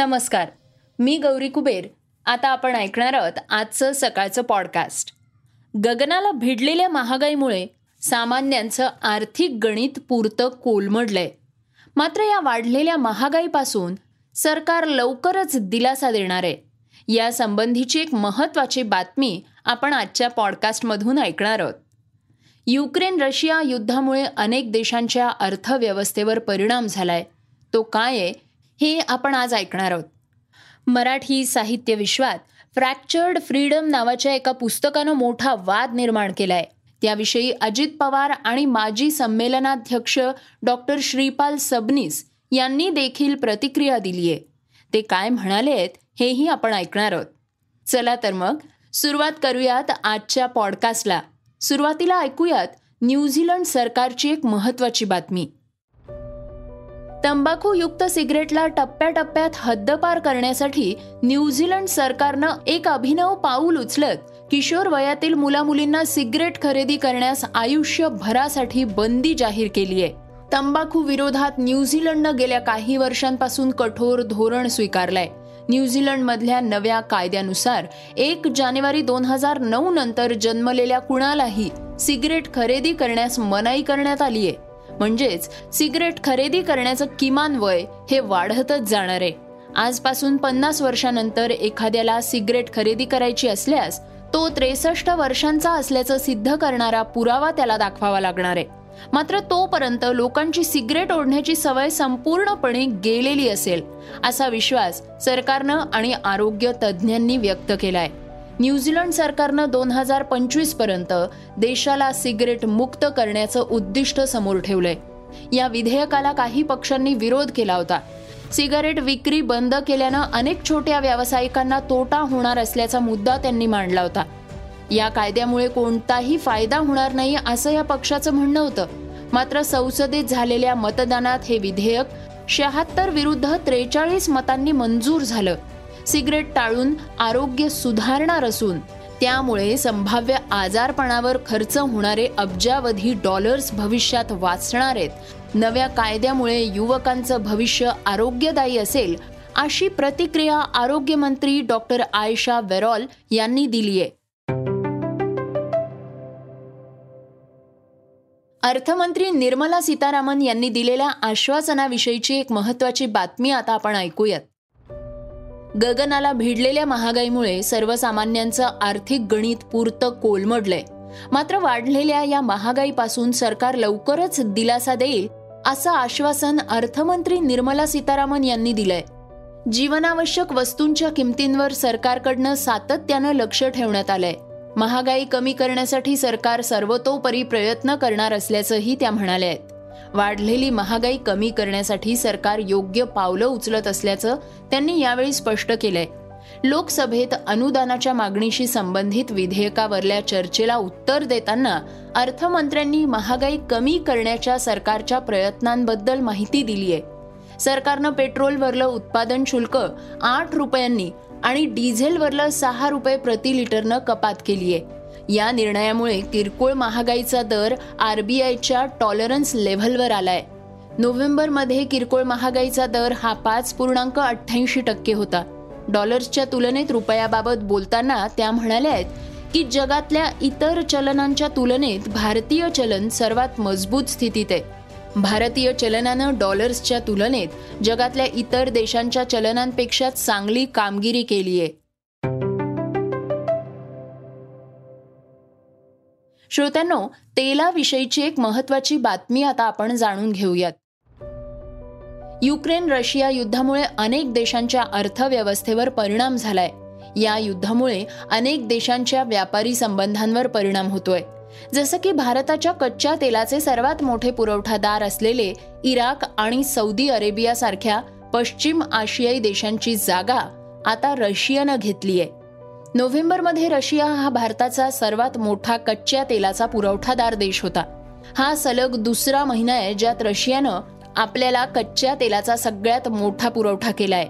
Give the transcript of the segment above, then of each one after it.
नमस्कार. मी गौरी कुबेर. आता आपण ऐकणार आहोत आजचं सकाळचं पॉडकास्ट गगनाला भिडलेल्या महागाईमुळे सामान्यांचं आर्थिक गणित पुरतं कोलमडलंय. मात्र या वाढलेल्या महागाईपासून सरकार लवकरच दिलासा देणार. आहे यासंबंधीची एक महत्त्वाची बातमी आपण आजच्या पॉडकास्टमधून ऐकणार आहोत. युक्रेन रशिया युद्धामुळे अनेक देशांच्या अर्थव्यवस्थेवर परिणाम झालाय. तो काय आहे? हे आपण आज ऐकणार आहोत. मराठी साहित्य विश्वात फ्रॅक्चर्ड फ्रीडम नावाच्या एका पुस्तकानं मोठा वाद निर्माण केलाय. त्याविषयी अजित पवार आणि माजी संमेलनाध्यक्ष डॉक्टर श्रीपाल सबनीस यांनी देखील प्रतिक्रिया दिली आहे. ते काय म्हणाले आहेत हेही आपण ऐकणार आहोत. चला तर मग सुरुवात करूयात आजच्या पॉडकास्टला सुरुवातीला ऐकूयात न्यूझीलंड सरकारची एक महत्वाची बातमी. तंबाखूयुक्त सिगरेटला टप्प्याटप्प्यात हद्दपार करण्यासाठी न्यूझीलंड सरकारनं एक अभिनव पाऊल उचलत किशोर वयातील मुलामुलींना सिगरेट खरेदी करण्यास आयुष्यभरासाठी बंदी जाहीर केली आहे. तंबाखू विरोधात न्यूझीलंडनं गेल्या काही वर्षांपासून कठोर धोरण स्वीकारलंय. न्यूझीलंडमधल्या नव्या कायद्यानुसार एक जानेवारी दोन हजार नऊ नंतर जन्मलेल्या कुणालाही सिगरेट खरेदी करण्यास मनाई करण्यात आली आहे म्हणजेच सिगरेट खरेदी करण्याचं किमान वय हे वाढतच जाणार आहे. आजपासून पन्नास वर्षानंतर एखाद्याला सिगरेट खरेदी करायची असल्यास तो त्रेसष्ट वर्षांचा असल्याचं सिद्ध करणारा पुरावा त्याला दाखवावा लागणार आहे. मात्र तोपर्यंत लोकांची सिगरेट ओढण्याची सवय संपूर्णपणे गेलेली असेल असा विश्वास सरकारनं आणि आरोग्य तज्ज्ञांनी व्यक्त केलाय. न्यूझीलंड सरकारनं दोन हजार पंचवीसपर्यंत देशाला सिगरेट मुक्त करण्याचं उद्दिष्ट समोर ठेवलंय. या विधेयकाला काही पक्षांनी विरोध केला होता. सिगारेट विक्री बंद केल्यानं अनेक छोट्या व्यावसायिकांना तोटा होणार असल्याचा मुद्दा त्यांनी मांडला होता. या कायद्यामुळे कोणताही फायदा होणार नाही असं या पक्षाचं म्हणणं होतं. मात्र संसदेत झालेल्या मतदानात हे विधेयक शहात्तर विरुद्ध त्रेचाळीस मतांनी मंजूर झालं. सिगरेट टाळून आरोग्य सुधारणार असून त्यामुळे संभाव्य आजारपणावर खर्च होणारे अब्जावधी डॉलर्स भविष्यात वाचणार आहेत. नव्या कायद्यामुळे युवकांचं भविष्य आरोग्यदायी असेल अशी प्रतिक्रिया आरोग्यमंत्री डॉक्टर आयशा वेरॉल यांनी दिली आहे. अर्थमंत्री निर्मला सीतारामन यांनी दिलेल्या आश्वासनाविषयीची एक महत्वाची बातमी आता आपण ऐकूयात. गगनाला भिडलेल्या महागाईमुळे सर्वसामान्यांचं आर्थिक गणित पुरतं कोलमडलंय. मात्र वाढलेल्या या महागाईपासून सरकार लवकरच दिलासा देईल असं आश्वासन अर्थमंत्री निर्मला सीतारामन यांनी दिलंय. जीवनावश्यक वस्तूंच्या किमतींवर सरकारकडनं सातत्यानं लक्ष ठेवण्यात आलंय. महागाई कमी करण्यासाठी सरकार सर्वतोपरी प्रयत्न करणार असल्याचंही त्या म्हणाल्या आहेत. वाढलेली महागाई कमी करण्यासाठी सरकार योग्य पावलं उचलत असल्याचं त्यांनी यावेळी स्पष्ट केलंय. लोकसभेत अनुदानाच्या मागणीशी संबंधित विधेयकावरल्या चर्चेला उत्तर देताना अर्थमंत्र्यांनी महागाई कमी करण्याच्या सरकारच्या प्रयत्नांबद्दल माहिती दिली आहे सरकारनं पेट्रोलवरलं उत्पादन शुल्क आठ रुपयांनी आणि डिझेलवरलं सहा रुपये प्रति लिटरनं कपात केली आहे या निर्णयामुळे किरकोळ महागाईचा दर आरबीआयच्या टॉलरन्स लेव्हलवर आलाय. नोव्हेंबरमध्ये किरकोळ महागाईचा दर हा पाच पूर्णांक अठ्ठ्याऐंशी टक्के होता. डॉलर्सच्या तुलनेत रुपयाबाबत बोलताना त्या म्हणाल्या आहेत की जगातल्या इतर चलनांच्या तुलनेत भारतीय चलन सर्वात मजबूत स्थितीत आहे. भारतीय चलनानं डॉलर्सच्या तुलनेत जगातल्या इतर देशांच्या चलनांपेक्षा चांगली कामगिरी केली आहे श्रोत्यांनो तेलाविषयीची एक महत्वाची बातमी आता आपण जाणून घेऊयात. युक्रेन रशिया युद्धामुळे अनेक देशांच्या अर्थव्यवस्थेवर परिणाम झालाय. या युद्धामुळे अनेक देशांच्या व्यापारी संबंधांवर परिणाम होतोय. जसं की भारताच्या कच्च्या तेलाचे सर्वात मोठे पुरवठादार असलेले इराक आणि सौदी अरेबियासारख्या पश्चिम आशियाई देशांची जागा आता रशियानं घेतलीय. नोव्हेंबरमध्ये रशिया हा भारताचा सर्वात मोठा कच्च्या तेलाचा पुरवठादार देश होता. हा सलग दुसरा महिना आहे ज्यात रशियानं आपल्याला कच्च्या तेलाचा सगळ्यात मोठा पुरवठा केलाय.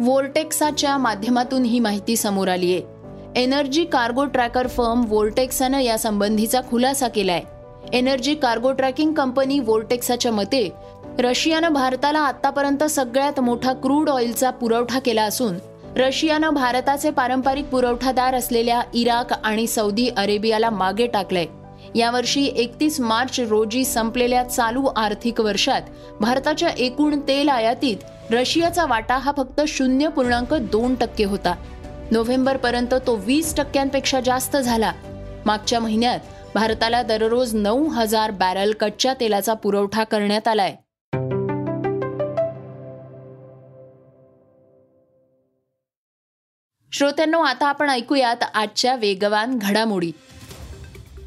वोर्टेक्साच्या माध्यमातून ही माहिती समोर आली आहे. एनर्जी कार्गो ट्रॅकर फर्म वोल्टेक्सानं या संबंधीचा खुलासा केलाय. एनर्जी कार्गो ट्रॅकिंग कंपनी वोल्टेक्साच्या मते रशियानं भारताला आतापर्यंत सगळ्यात मोठा क्रूड ऑइलचा पुरवठा केला असून रशियानं भारताचे पारंपरिक पुरवठादार असलेल्या इराक आणि सौदी अरेबियाला मागे टाकलंय. यावर्षी एकतीस मार्च रोजी संपलेल्या चालू आर्थिक वर्षात भारताच्या एकूण तेल आयातीत रशियाचा वाटा हा फक्त शून्य पूर्णांक दोन टक्के होता. नोव्हेंबर पर्यंत तो वीस टक्क्यांपेक्षा जास्त झाला. मागच्या महिन्यात भारताला दररोज नऊ हजार बॅरल कच्च्या तेलाचा पुरवठा करण्यात आलाय. श्रोत्यांनो आता आपण ऐकूयात आजच्या वेगवान घडामोडी.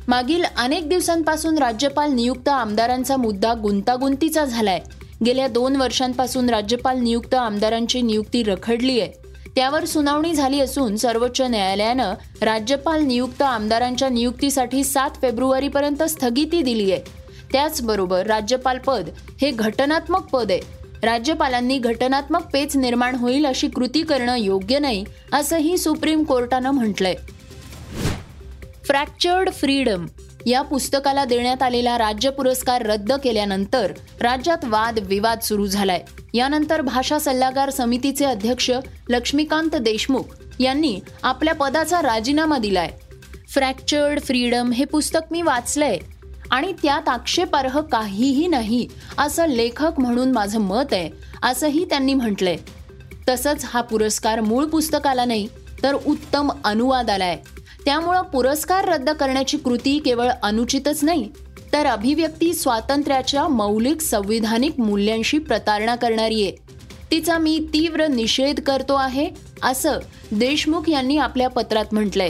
मागील अनेक दिवसांपासून राज्यपाल नियुक्त आमदारांचा मुद्दा गुंतागुंतीचा झालाय. गेल्या दोन वर्षांपासून राज्यपाल नियुक्त आमदारांची नियुक्ती रखडली आहे त्यावर सुनावणी झाली असून सर्वोच्च न्यायालयानं राज्यपाल नियुक्त आमदारांच्या नियुक्तीसाठी सात फेब्रुवारीपर्यंत स्थगिती दिली आहे त्याचबरोबर राज्यपाल पद हे घटनात्मक पद आहे. राज्यपालांनी घटनात्मक पेच निर्माण होईल अशी कृती करणं योग्य नाही असंही सुप्रीम कोर्टानं म्हटलंय. फ्रॅक्चर्ड फ्रीडम या पुस्तकाला देण्यात आलेला राज्य पुरस्कार रद्द केल्यानंतर राज्यात वाद विवाद सुरू झालाय. यानंतर भाषा सल्लागार समितीचे अध्यक्ष लक्ष्मीकांत देशमुख यांनी आपल्या पदाचा राजीनामा दिलाय. फ्रॅक्चर्ड फ्रीडम हे पुस्तक मी वाचलंय. आणि त्यात आक्षेपार्ह काहीही नाही असं लेखक म्हणून माझं मत आहे असंही त्यांनी म्हटलंय. तसंच हा पुरस्कार मूळ पुस्तकाला नाही तर उत्तम अनुवादाला आहे. त्यामुळं पुरस्कार रद्द करण्याची कृती केवळ अनुचितच नाही तर अभिव्यक्ती स्वातंत्र्याच्या मौलिक संविधानिक मूल्यांशी प्रतारणा करणारी आहे. तिचा मी तीव्र निषेध करतो आहे असं देशमुख यांनी आपल्या पत्रात म्हटलंय.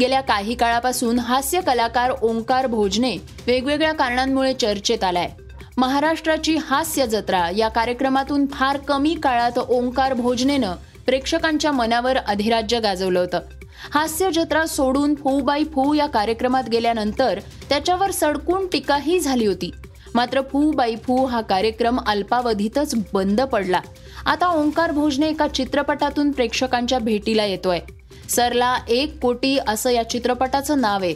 गेल्या काही काळापासून हास्य कलाकार ओंकार भोजने वेगवेगळ्या कारणांमुळे चर्चेत आलाय. महाराष्ट्राची हास्य जत्रा या कार्यक्रमातून फार कमी काळात ओंकार भोजनेनं प्रेक्षकांच्या मनावर अधिराज्य गाजवलं होतं. हास्य जत्रा सोडून फू बाई फू या कार्यक्रमात गेल्यानंतर त्याच्यावर सडकून टीकाही झाली होती. मात्र फू बाई फू हा कार्यक्रम अल्पावधीतच बंद पडला. आता ओंकार भोजने एका चित्रपटातून प्रेक्षकांच्या भेटीला येतोय. सरला एक कोटी असं या चित्रपटाचं नाव आहे.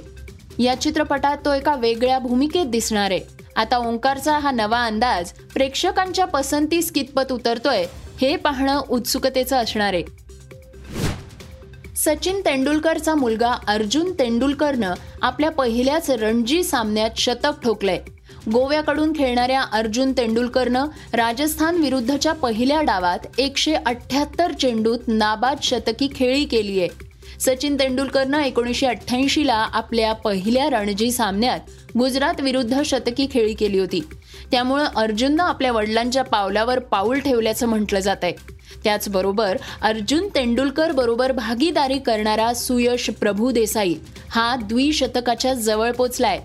या चित्रपटात तो एका वेगळ्या भूमिकेत दिसणार आहे. आता ओंकारचा हा नवा अंदाज प्रेक्षकांच्या पसंतीस कितपत उतरतोय हे पाहणं उत्सुकतेचं असणार आहे. सचिन तेंडुलकरचा मुलगा अर्जुन तेंडुलकरनं आपल्या पहिल्याच रणजी सामन्यात शतक ठोकलंय. गोव्याकडून खेळणाऱ्या अर्जुन तेंडुलकरनं राजस्थान विरुद्धच्या पहिल्या डावात एकशे अठ्ठ्याहत्तर चेंडूत नाबाद शतकी खेळी केली आहे सचिन तेंडुलकरनं एकोणीसशे अठ्ठ्याऐंशीला आपल्या पहिल्या रणजी सामन्यात गुजरात विरुद्ध शतकी खेळी केली होती. त्यामुळं अर्जुननं आपल्या वडिलांच्या पावलावर पाऊल ठेवल्याचं म्हटलं जात आहे त्याचबरोबर अर्जुन तेंडुलकर बरोबर भागीदारी करणारा सुयश प्रभू देसाई हा द्विशतकाच्या जवळ पोचलाय.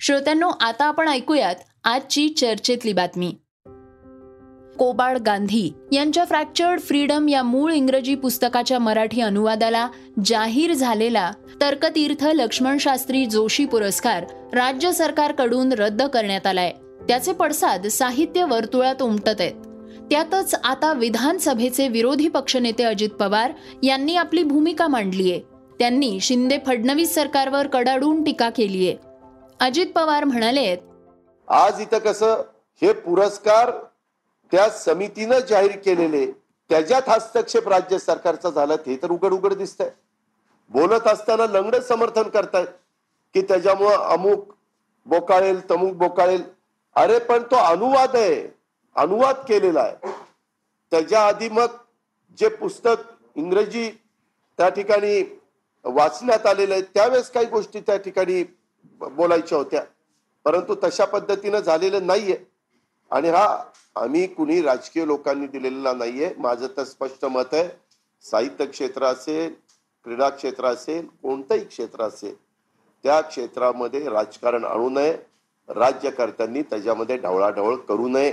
श्रोत्यांनो आता आपण ऐकूयात आजची चर्चेतली बातमी. कोबाड गांधी यांच्या फ्रॅक्चर्ड फ्रीडम या मूळ इंग्रजी पुस्तकाच्या मराठी अनुवादाला जाहीर झालेला तर्कतीर्थ लक्ष्मणशास्त्री जोशी पुरस्कार राज्य सरकारकडून रद्द करण्यात आलाय. त्याचे पडसाद साहित्य वर्तुळात उमटत आहेत. त्यातच आता विधानसभेचे विरोधी पक्षनेते अजित पवार यांनी आपली भूमिका मांडलीय त्यांनी शिंदे फडणवीस सरकारवर कडाडून टीका केलीय अजित पवार म्हणाले आज इथं कसं हे पुरस्कार त्या समितीनं जाहीर केलेले त्याच्यात हस्तक्षेप राज्य सरकारचा झाला ते तर उघड उघड दिसतंय. बोलत असताना लंगड समर्थन करतायत की त्याच्यामुळं अमुक बोकाळेल तमुक बोकाळेल. अरे पण तो अनुवाद आहे अनुवाद केलेला आहे. त्याच्या आधी मग जे पुस्तक इंग्रजी त्या ठिकाणी वाचण्यात आलेलं आहे त्यावेळेस काही गोष्टी त्या ठिकाणी बोलायच्या होत्या. परंतु तशा पद्धतीनं झालेलं नाहीये. आणि हा आम्ही कुणी राजकीय लोकांनी दिलेला नाहीये. माझं तर स्पष्ट मत आहे साहित्य क्षेत्र असेल क्रीडा क्षेत्र असेल कोणतंही क्षेत्र असेल त्या क्षेत्रामध्ये राजकारण आणू नये. राज्यकर्त्यांनी त्याच्यामध्ये ढवळाढवळ करू नये.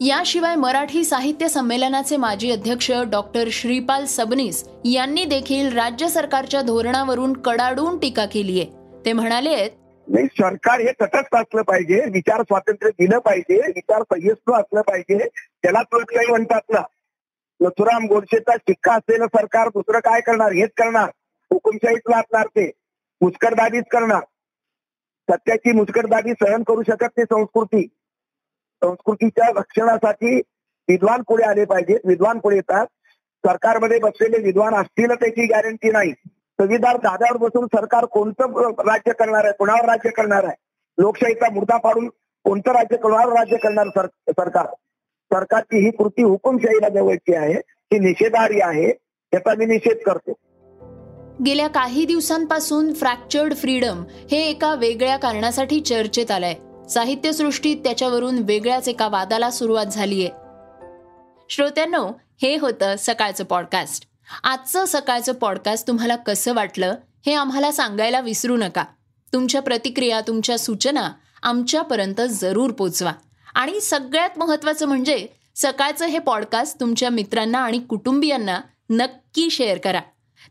याशिवाय मराठी साहित्य संमेलनाचे माजी अध्यक्ष डॉक्टर श्रीपाल सबनीस यांनी देखील राज्य सरकारच्या धोरणावरून कडाडून टीका केली आहे ते म्हणाले नाही सरकार हे तटस्थ असलं पाहिजे विचार स्वातंत्र्य दिलं पाहिजे विचार संयस्थ असलं पाहिजे त्याला काही म्हणतात ना. नथुराम गोडसेचा शिक्का असलेलं सरकार दुसरं काय करणार? हेच करणार. हुकुमशाहीच असणार ते. मुस्करदाबीच करणार. सत्याची मुस्करदाबी सहन करू शकत नाही संस्कृती. संस्कृतीच्या रक्षणासाठी विद्वान पुढे आले पाहिजेत. विद्वान पुढे येतात. सरकारमध्ये बसलेले विद्वान असतील त्याची गॅरंटी नाही. संविधान दाद्यावर बसून सरकार कोणतं राज्य करणार आहे कोणावर राज्य करणार आहे? लोकशाहीचा मुद्दा पाडून कोणतं राज्य कोणावर राज्य करणार सर, सरकार? सरकारची ही कृती हुकुमशाहीला जवळची आहे ती निषेधार्ह आहे याचा मी निषेध करतो. गेल्या काही दिवसांपासून फ्रॅक्चर्ड फ्रीडम हे एका वेगळ्या कारणासाठी चर्चेत आलंय. साहित्यसृष्टीत त्याच्यावरून वेगळ्याच एका वादाला सुरुवात झालीय. श्रोत्यांनो हे होतं सकाळचं पॉडकास्ट आजचं सकाळचं पॉडकास्ट तुम्हाला कसं वाटलं हे आम्हाला सांगायला विसरू नका. तुमच्या प्रतिक्रिया तुमच्या सूचना आमच्यापर्यंत जरूर पोचवा. आणि सगळ्यात महत्त्वाचं म्हणजे सकाळचं हे पॉडकास्ट तुमच्या मित्रांना आणि कुटुंबियांना नक्की शेअर करा.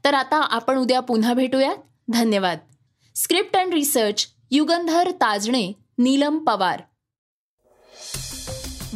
तर आता आपण उद्या पुन्हा भेटूयात. धन्यवाद. Script and research Yugandhar Tajne Neelam Pawar.